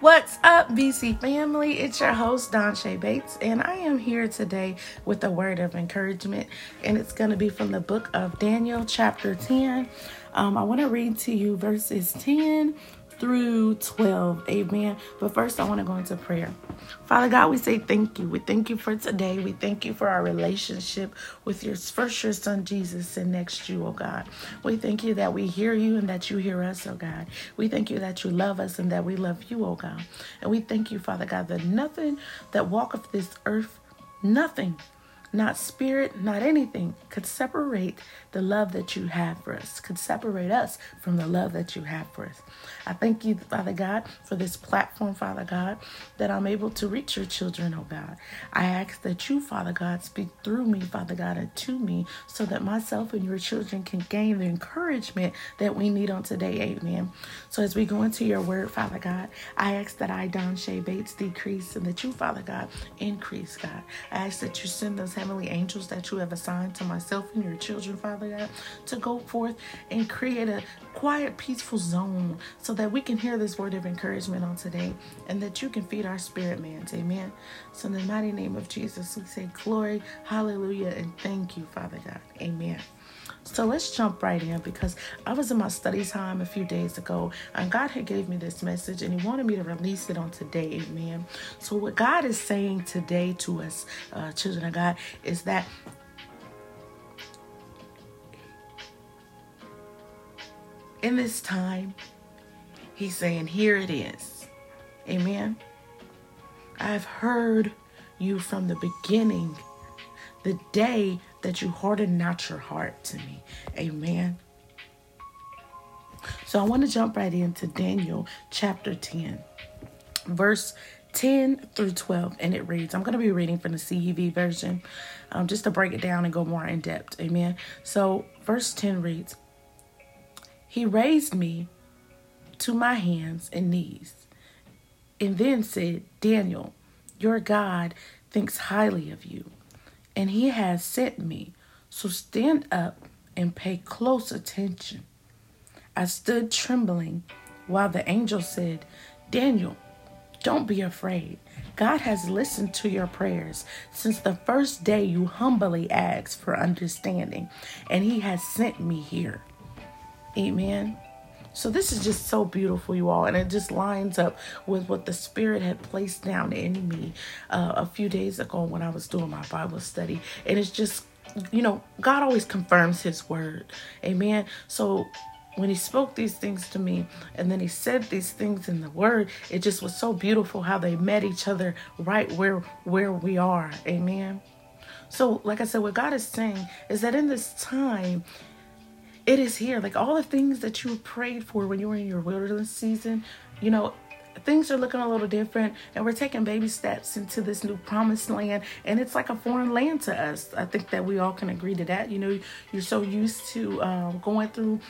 What's up, BC family? It's your host, Don Shay Bates, and I am here today with a word of encouragement, and it's going to be from the book of Daniel, chapter 10. Um, I want to read to you verses 10 through 12. Amen. But first, I want to go into prayer. Father God, we say thank you. We thank you for today. We thank you for our relationship with your first your son Jesus and next you, oh God. We thank you that we hear you and that you hear us, oh God. We thank you that you love us and that we love you, oh God. And we thank you, Father God, that nothing that walketh this earth, nothing not spirit, not anything could separate the love that you have for us, could separate us from the love that you have for us. I thank you, Father God, for this platform, Father God, that I'm able to reach your children, oh God. I ask that you, Father God, speak through me, Father God, and to me, so that myself and your children can gain the encouragement that we need on today. Amen. So as we go into your word, Father God, I ask that I, Don Shay Bates, decrease and that you, Father God, increase, God. I ask that you send those heavenly angels that you have assigned to myself and your children, Father God, to go forth and create a quiet, peaceful zone so that we can hear this word of encouragement on today and that you can feed our spirit man. Amen. So in the mighty name of Jesus, we say glory, hallelujah, and thank you, Father God. Amen. So let's jump right in because I was in my study time a few days ago and God had gave me this message and he wanted me to release it on today. Amen. So what God is saying today to us, uh, children of God, is that in this time, he's saying, here it is. Amen. I've heard you from the beginning, the day that you hardened not your heart to me. Amen. So I want to jump right into Daniel chapter 10, verse 10 through 12, and it reads I'm going to be reading from the CEV version um, just to break it down and go more in depth. Amen. So, verse 10 reads He raised me to my hands and knees, and then said, Daniel, your God thinks highly of you and he has sent me. So stand up and pay close attention. I stood trembling while the angel said, Daniel, don't be afraid. God has listened to your prayers since the first day you humbly asked for understanding, and He has sent me here. Amen. So this is just so beautiful, you all, and it just lines up with what the Spirit had placed down in me uh, a few days ago when I was doing my Bible study, and it's just you know, God always confirms His word, Amen. So when he spoke these things to me and then he said these things in the word it just was so beautiful how they met each other right where where we are. Amen. So like i said what god is saying is that in this time it is here. Like all the things that you prayed for when you were in your wilderness season, you know, things are looking a little different and we're taking baby steps into this new promised land and it's like a foreign land to us. I think that we all can agree to that. You know you're so used to um, going through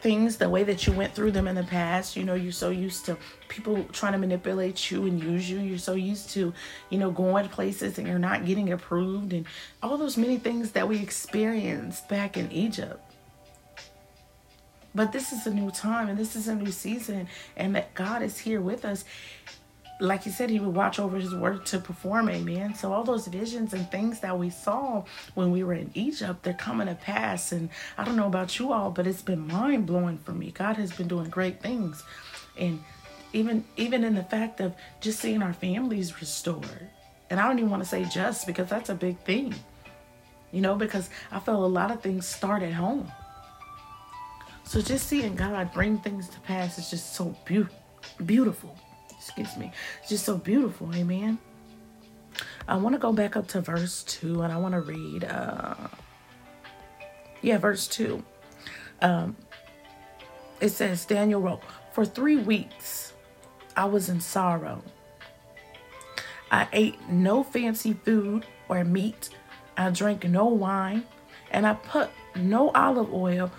things the way that you went through them in the past you know you're so used to people trying to manipulate you and use you you're so used to you know going places and you're not getting approved and all those many things that we experienced back in egypt but this is a new time and this is a new season, and that God is here with us. Like he said, he would watch over his word to perform, amen. So, all those visions and things that we saw when we were in Egypt, they're coming to pass. And I don't know about you all, but it's been mind blowing for me. God has been doing great things. And even even in the fact of just seeing our families restored. And I don't even want to say just because that's a big thing. You know, because I feel a lot of things start at home. So just seeing God bring things to pass is just so be- beautiful. Excuse me. It's just so beautiful. Amen. I want to go back up to verse 2 and I want to read uh yeah, verse 2. Um it says Daniel wrote, "For 3 weeks I was in sorrow. I ate no fancy food or meat. I drank no wine, and I put no olive oil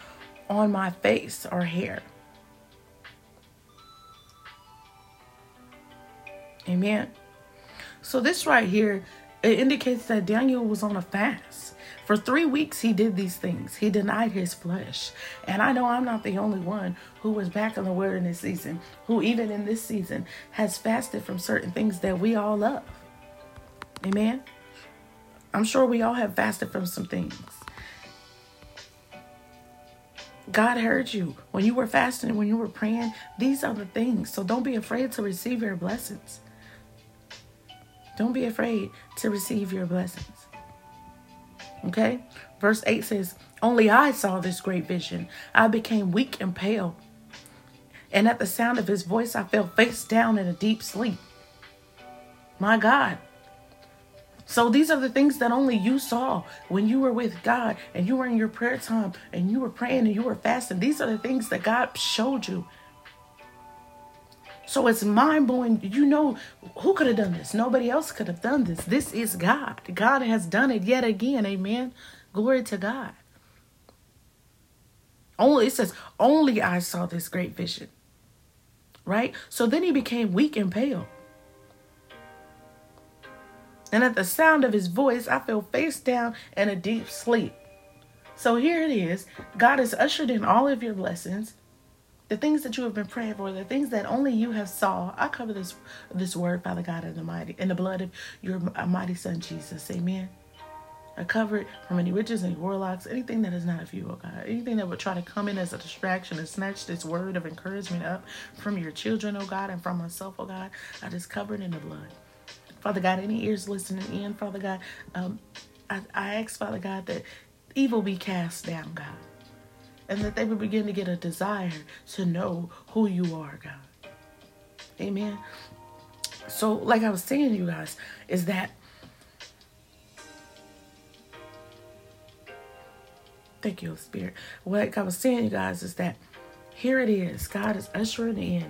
on my face or hair. Amen. So this right here it indicates that Daniel was on a fast. For three weeks, he did these things. He denied his flesh. And I know I'm not the only one who was back in the wilderness season, who even in this season has fasted from certain things that we all love. Amen. I'm sure we all have fasted from some things. God heard you when you were fasting, when you were praying. These are the things. So don't be afraid to receive your blessings. Don't be afraid to receive your blessings. Okay? Verse 8 says, Only I saw this great vision. I became weak and pale. And at the sound of his voice, I fell face down in a deep sleep. My God. So these are the things that only you saw when you were with God and you were in your prayer time and you were praying and you were fasting. These are the things that God showed you. So it's mind blowing. You know, who could have done this? Nobody else could have done this. This is God. God has done it yet again. Amen. Glory to God. Only it says, only I saw this great vision. Right? So then he became weak and pale. And at the sound of his voice, I fell face down in a deep sleep. So here it is. God has ushered in all of your blessings the things that you have been praying for, the things that only you have saw. I cover this this word, Father God, in the mighty in the blood of your mighty Son Jesus. Amen. I cover it from any witches any warlocks, anything that is not of you, oh God. Anything that would try to come in as a distraction and snatch this word of encouragement up from your children, oh God, and from myself, oh God. I just cover it in the blood. Father God, any ears listening in, Father God, um, I, I ask, Father God, that evil be cast down, God and that they would begin to get a desire to know who you are, God. Amen. So, like I was saying, you guys, is that thank you, Spirit. What I was saying, you guys, is that here it is. God is ushering in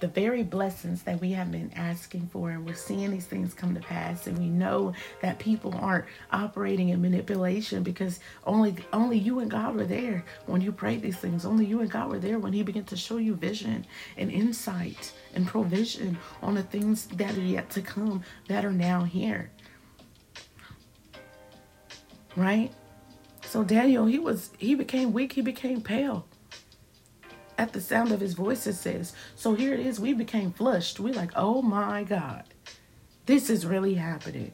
the very blessings that we have been asking for and we're seeing these things come to pass and we know that people aren't operating in manipulation because only only you and God were there when you prayed these things. Only you and God were there when he began to show you vision and insight and provision on the things that are yet to come that are now here. Right? So Daniel he was he became weak he became pale at the sound of his voice, it says. So here it is. We became flushed. We're like, oh my God, this is really happening.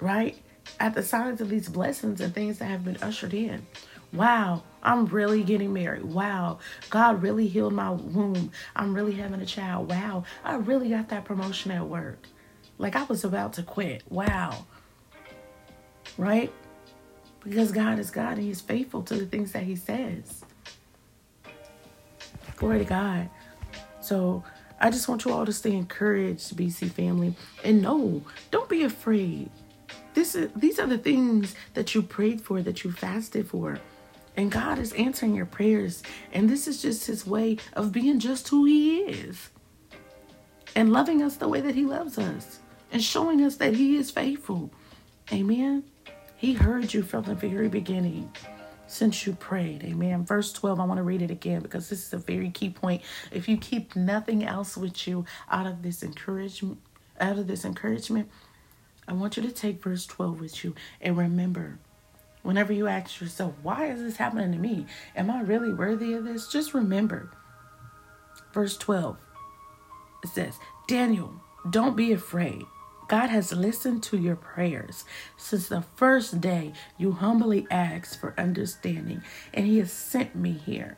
Right? At the signs of these blessings and things that have been ushered in. Wow, I'm really getting married. Wow, God really healed my womb. I'm really having a child. Wow, I really got that promotion at work. Like I was about to quit. Wow. Right? Because God is God and He's faithful to the things that He says. Glory to God. So I just want you all to stay encouraged, BC family. And no, don't be afraid. This is these are the things that you prayed for, that you fasted for. And God is answering your prayers. And this is just his way of being just who he is. And loving us the way that he loves us. And showing us that he is faithful. Amen. He heard you from the very beginning since you prayed. Amen. Verse 12, I want to read it again because this is a very key point. If you keep nothing else with you out of this encouragement, out of this encouragement, I want you to take verse 12 with you and remember whenever you ask yourself, why is this happening to me? Am I really worthy of this? Just remember verse 12. It says, Daniel, don't be afraid. God has listened to your prayers since the first day you humbly asked for understanding, and He has sent me here.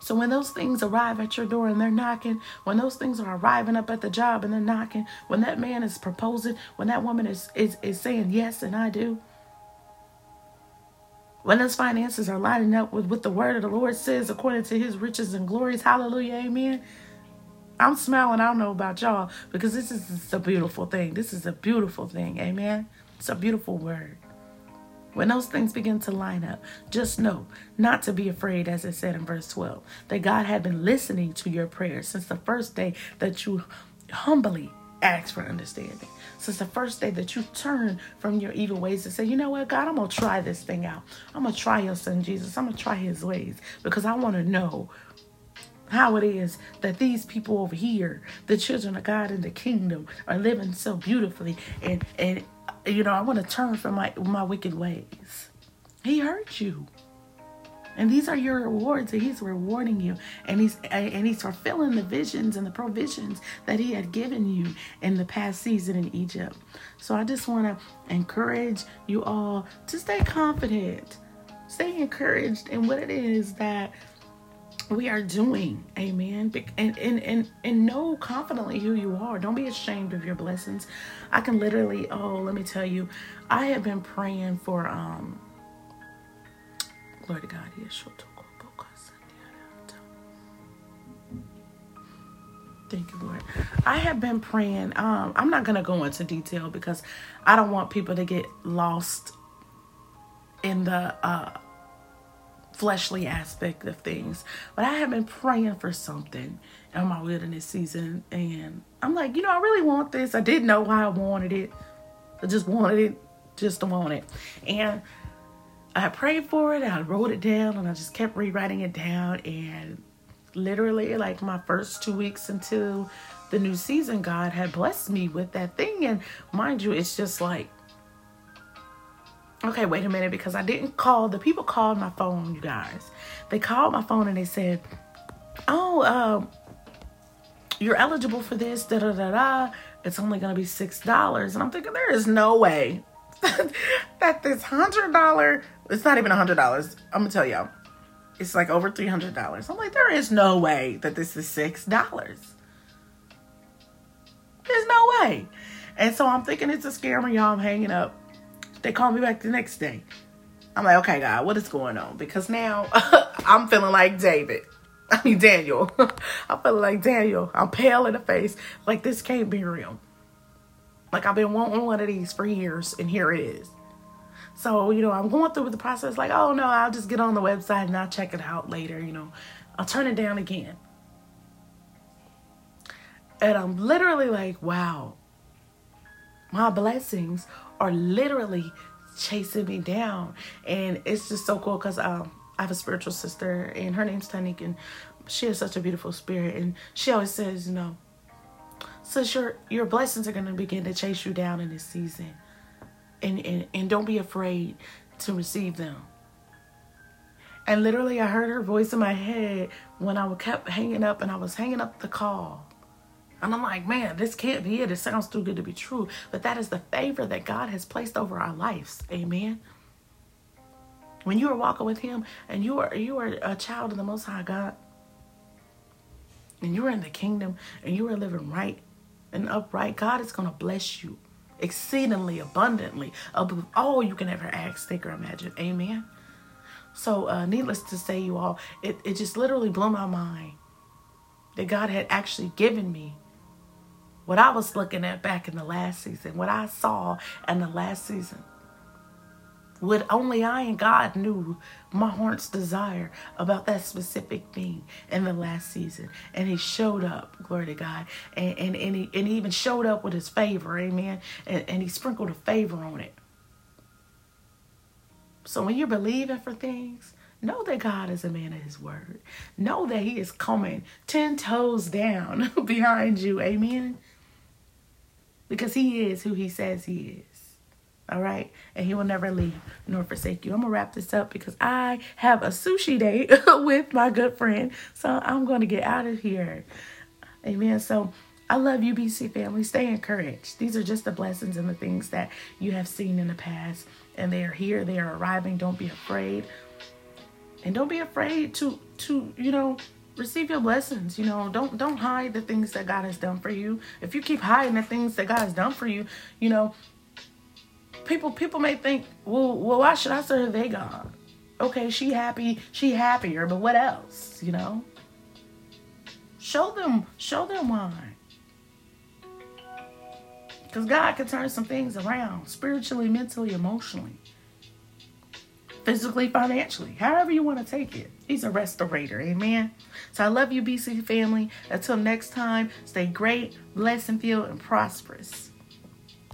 So when those things arrive at your door and they're knocking, when those things are arriving up at the job and they're knocking, when that man is proposing, when that woman is is, is saying yes and I do, when those finances are lining up with what the word of the Lord says according to his riches and glories, hallelujah, amen. I'm smiling. I don't know about y'all because this is a beautiful thing. This is a beautiful thing. Amen. It's a beautiful word. When those things begin to line up, just know not to be afraid, as it said in verse 12, that God had been listening to your prayers since the first day that you humbly asked for understanding. Since the first day that you turn from your evil ways and say, you know what, God, I'm going to try this thing out. I'm going to try your son Jesus. I'm going to try his ways because I want to know how it is that these people over here, the children of God in the kingdom, are living so beautifully and and you know, I want to turn from my my wicked ways. He hurt you. And these are your rewards, and He's rewarding you, and He's and He's fulfilling the visions and the provisions that He had given you in the past season in Egypt. So I just want to encourage you all to stay confident, stay encouraged in what it is that we are doing. Amen. And, and and and know confidently who you are. Don't be ashamed of your blessings. I can literally oh let me tell you i have been praying for um glory to god. Thank you, Lord. I have been praying. Um, I'm not gonna go into detail because I don't want people to get lost in the uh fleshly aspect of things. But I have been praying for something in my wilderness season. And I'm like, you know, I really want this. I didn't know why I wanted it. I just wanted it, just to want it. And I prayed for it. I wrote it down and I just kept rewriting it down. And literally, like my first two weeks until the new season, God had blessed me with that thing. And mind you, it's just like, okay, wait a minute, because I didn't call. The people called my phone, you guys. They called my phone and they said, oh, um, you're eligible for this, da da da da. It's only to be $6. And I'm thinking, there is no way that this $100, it's not even a $100. I'm going to tell y'all. It's like over $300. I'm like, there is no way that this is $6. There's no way. And so I'm thinking it's a scammer, y'all. I'm hanging up. They call me back the next day. I'm like, okay, God, what is going on? Because now I'm feeling like David. I mean, Daniel. I'm feeling like Daniel. I'm pale in the face. Like, this can't be real. Like, I've been wanting one of these for years, and here it is. So, you know, I'm going through the process like, oh, no, I'll just get on the website and I'll check it out later. You know, I'll turn it down again. And I'm literally like, wow, my blessings are literally chasing me down. And it's just so cool because um, I have a spiritual sister and her name's Tanik and she has such a beautiful spirit. And she always says, you know, sis, your, your blessings are going to begin to chase you down in this season. And, and, and don't be afraid to receive them. And literally, I heard her voice in my head when I kept hanging up and I was hanging up the call. And I'm like, man, this can't be it. It sounds too good to be true. But that is the favor that God has placed over our lives. Amen. When you are walking with Him and you are you are a child of the Most High God, and you are in the kingdom and you are living right and upright, God is going to bless you exceedingly abundantly above all you can ever ask, think, or imagine. Amen. So, uh, needless to say, you all, it, it just literally blew my mind that God had actually given me what I was looking at back in the last season, what I saw in the last season. What only I and God knew my heart's desire about that specific thing in the last season. And he showed up, glory to God. And, and, and, he, and he even showed up with his favor, amen. And, and he sprinkled a favor on it. So when you're believing for things, know that God is a man of his word. Know that he is coming 10 toes down behind you, amen because he is who he says he is. All right. And he will never leave nor forsake you. I'm going to wrap this up because I have a sushi date with my good friend. So I'm going to get out of here. Amen. So I love you, BC family. Stay encouraged. These are just the blessings and the things that you have seen in the past. And they are here. They are arriving. Don't be afraid. And don't be afraid to, to you know, receive your blessings you know. Don't don't hide the things that god has done for you. If you keep hiding the things that god has done for you you know people people may think well well why should i serve their god? Okay she happy she happier but what else you know? Show them show them why. Because god can turn some things around spiritually mentally emotionally physically, financially, however you want to take it. He's a restorator. Amen. So I love you, BC family. Until next time, stay great, blessed, and feel and prosperous.